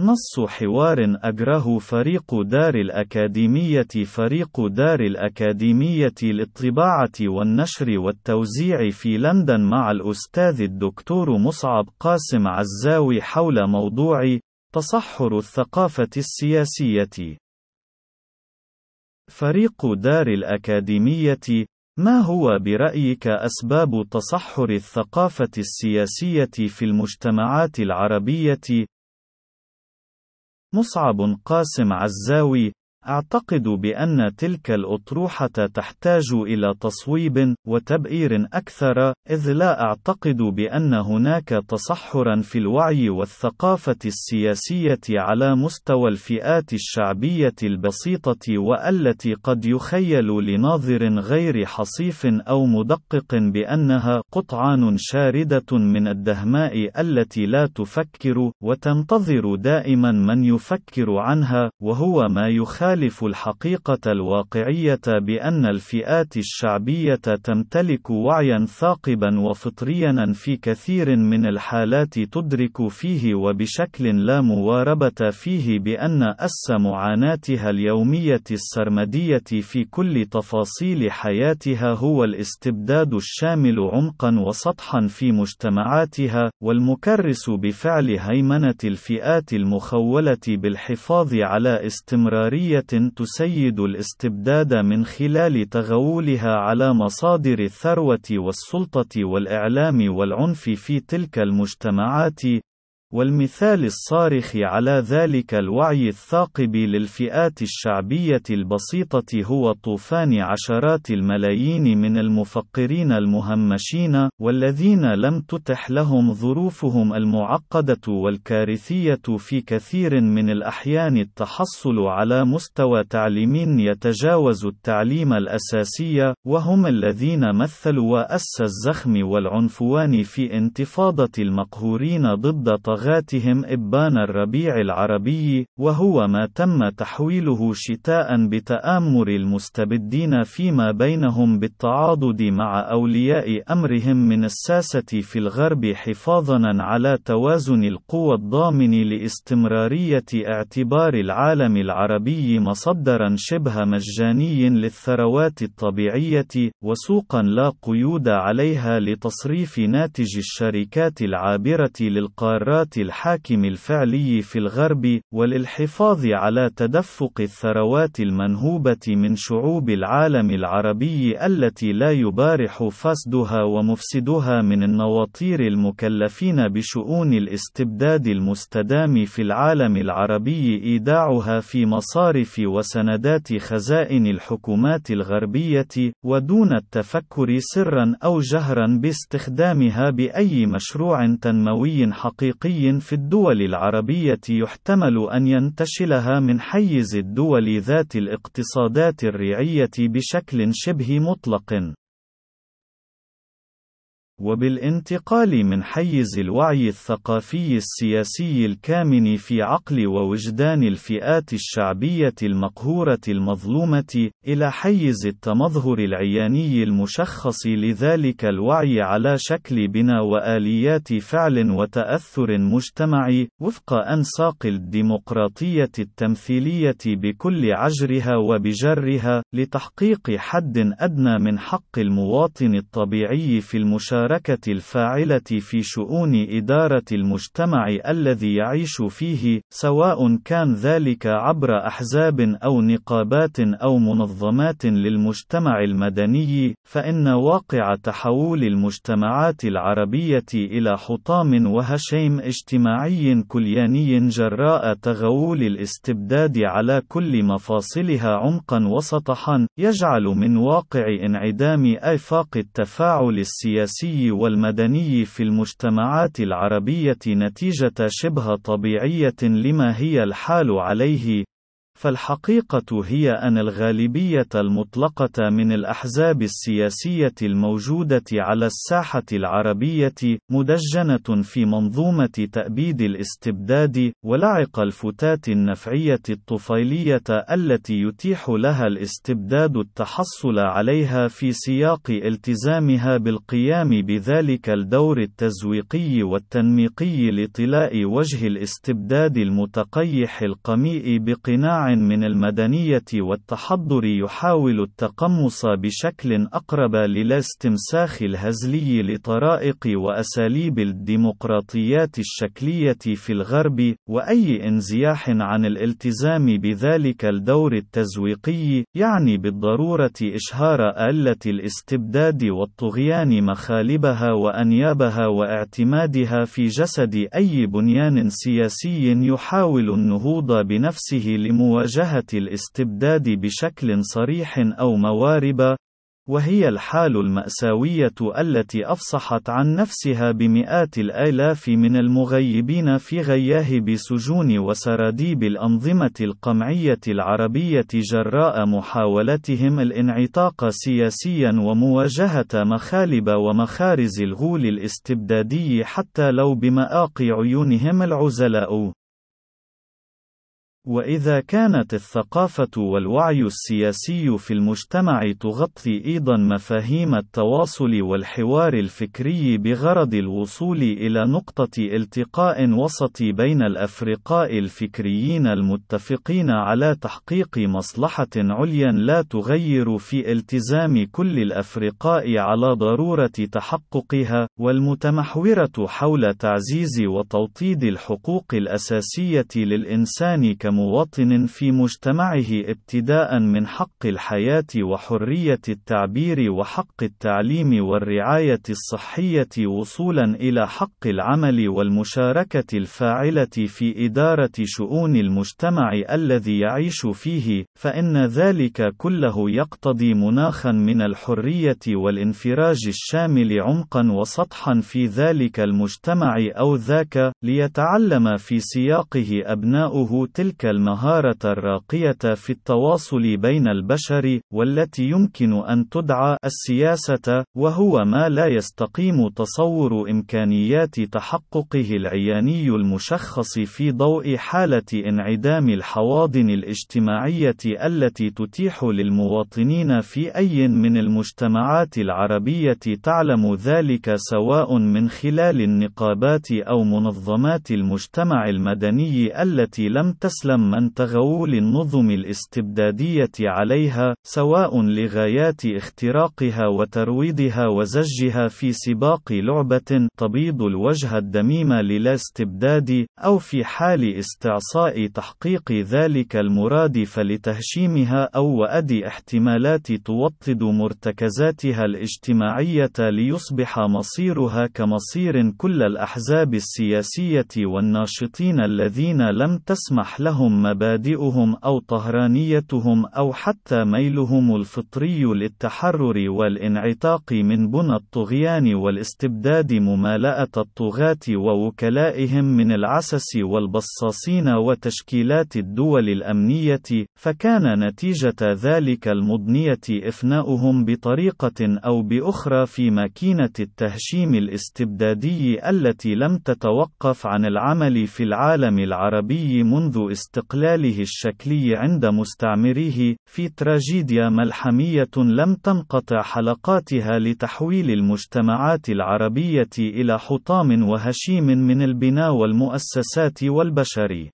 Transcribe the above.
نص حوار أجره فريق دار الأكاديمية فريق دار الأكاديمية للطباعة والنشر والتوزيع في لندن مع الأستاذ الدكتور مصعب قاسم عزاوي حول موضوع تصحر الثقافة السياسية. فريق دار الأكاديمية ما هو برأيك أسباب تصحر الثقافة السياسية في المجتمعات العربية؟ مصعب قاسم عزاوي أعتقد بأن تلك الأطروحة تحتاج إلى تصويب وتبئير أكثر، إذ لا أعتقد بأن هناك تصحرًا في الوعي والثقافة السياسية على مستوى الفئات الشعبية البسيطة والتي قد يخيل لناظر غير حصيف أو مدقق بأنها قطعان شاردة من الدهماء التي لا تفكر، وتنتظر دائمًا من يفكر عنها، وهو ما يخالف يخالف الحقيقة الواقعية بأن الفئات الشعبية تمتلك وعيا ثاقبا وفطريا في كثير من الحالات تدرك فيه وبشكل لا مواربة فيه بأن أس معاناتها اليومية السرمدية في كل تفاصيل حياتها هو الاستبداد الشامل عمقا وسطحا في مجتمعاتها، والمكرس بفعل هيمنة الفئات المخولة بالحفاظ على استمرارية تسيد الاستبداد من خلال تغولها على مصادر الثروة والسلطة والإعلام والعنف في تلك المجتمعات، والمثال الصارخ على ذلك الوعي الثاقب للفئات الشعبية البسيطة هو طوفان عشرات الملايين من المفكرين المهمشين، والذين لم تتح لهم ظروفهم المعقدة والكارثية في كثير من الأحيان التحصل على مستوى تعليمي يتجاوز التعليم الأساسي، وهم الذين مثلوا وأس الزخم والعنفوان في انتفاضة المقهورين ضد طغاتهم إبان الربيع العربي، وهو ما تم تحويله شتاء بتآمر المستبدين فيما بينهم بالتعاضد مع أولياء أمرهم من الساسة في الغرب حفاظًا على توازن القوى الضامن لاستمرارية اعتبار العالم العربي مصدرًا شبه مجاني للثروات الطبيعية، وسوقًا لا قيود عليها لتصريف ناتج الشركات العابرة للقارات الحاكم الفعلي في الغرب، وللحفاظ على تدفق الثروات المنهوبة من شعوب العالم العربي التي لا يبارح فسدها ومفسدها من النواطير المكلفين بشؤون الاستبداد المستدام في العالم العربي إيداعها في مصارف وسندات خزائن الحكومات الغربية، ودون التفكر سرًا أو جهرًا باستخدامها بأي مشروع تنموي حقيقي في الدول العربية يحتمل أن ينتشلها من حيز الدول ذات الاقتصادات الريعية بشكل شبه مطلق. وبالانتقال من حيز الوعي الثقافي السياسي الكامن في عقل ووجدان الفئات الشعبية المقهورة المظلومة، إلى حيز التمظهر العياني المشخص لذلك الوعي على شكل بناء وآليات فعل وتأثر مجتمعي، وفق أنساق الديمقراطية التمثيلية بكل عجرها وبجرها، لتحقيق حد أدنى من حق المواطن الطبيعي في المشاركة المشاركة الفاعلة في شؤون إدارة المجتمع الذي يعيش فيه، سواء كان ذلك عبر أحزاب أو نقابات أو منظمات للمجتمع المدني، فإن واقع تحول المجتمعات العربية إلى حطام وهشيم اجتماعي كلياني جراء تغول الاستبداد على كل مفاصلها عمقا وسطحا، يجعل من واقع انعدام آفاق التفاعل السياسي والمدني في المجتمعات العربية نتيجة شبه طبيعية لما هي الحال عليه. فالحقيقة هي أن الغالبية المطلقة من الأحزاب السياسية الموجودة على الساحة العربية، مدجنة في منظومة تأبيد الاستبداد، ولعق الفتات النفعية الطفيلية التي يتيح لها الاستبداد التحصل عليها في سياق التزامها بالقيام بذلك الدور التزويقي والتنميقي لطلاء وجه الاستبداد المتقيح القميء بقناع من المدنية والتحضر يحاول التقمص بشكل أقرب للاستمساخ الهزلي لطرائق وأساليب الديمقراطيات الشكلية في الغرب، وأي انزياح عن الالتزام بذلك الدور التزويقي، يعني بالضرورة إشهار آلة الاستبداد والطغيان مخالبها وأنيابها واعتمادها في جسد أي بنيان سياسي يحاول النهوض بنفسه لمواجهة الاستبداد بشكل صريح أو موارب، وهي الحال المأساوية التي أفصحت عن نفسها بمئات الآلاف من المغيبين في غياهب سجون وسراديب الأنظمة القمعية العربية جراء محاولتهم الانعتاق سياسيا ومواجهة مخالب ومخارز الغول الاستبدادي حتى لو بمآق عيونهم العزلاء. وإذا كانت الثقافة والوعي السياسي في المجتمع تغطي أيضا مفاهيم التواصل والحوار الفكري بغرض الوصول إلى نقطة التقاء وسط بين الأفرقاء الفكريين المتفقين على تحقيق مصلحة عليا لا تغير في التزام كل الأفرقاء على ضرورة تحققها، والمتمحورة حول تعزيز وتوطيد الحقوق الأساسية للإنسان ك كمواطن في مجتمعه ابتداء من حق الحياة وحرية التعبير وحق التعليم والرعاية الصحية وصولا إلى حق العمل والمشاركة الفاعلة في إدارة شؤون المجتمع الذي يعيش فيه، فإن ذلك كله يقتضي مناخا من الحرية والانفراج الشامل عمقا وسطحا في ذلك المجتمع أو ذاك، ليتعلم في سياقه أبناؤه تلك تلك المهارة الراقية في التواصل بين البشر، والتي يمكن أن تدعى السياسة، وهو ما لا يستقيم تصور إمكانيات تحققه العياني المشخص في ضوء حالة انعدام الحواضن الاجتماعية التي تتيح للمواطنين في أي من المجتمعات العربية تعلم ذلك سواء من خلال النقابات أو منظمات المجتمع المدني التي لم تسلم تسلم من تغول النظم الاستبدادية عليها، سواء لغايات اختراقها وترويضها وزجها في سباق لعبة تبيض الوجه الدميم للاستبداد، أو في حال استعصاء تحقيق ذلك المراد فلتهشيمها أو وأدي احتمالات توطد مرتكزاتها الاجتماعية ليصبح مصيرها كمصير كل الأحزاب السياسية والناشطين الذين لم تسمح لهم. لهم مبادئهم أو طهرانيتهم أو حتى ميلهم الفطري للتحرر والانعتاق من بنى الطغيان والاستبداد ممالأة الطغاة ووكلائهم من العسس والبصاصين وتشكيلات الدول الأمنية، فكان نتيجة ذلك المضنية إفناؤهم بطريقة أو بأخرى في ماكينة التهشيم الاستبدادي التي لم تتوقف عن العمل في العالم العربي منذ استقلاله الشكلي عند مستعمريه، في تراجيديا ملحمية لم تنقطع حلقاتها لتحويل المجتمعات العربية إلى حطام وهشيم من البناء والمؤسسات والبشر.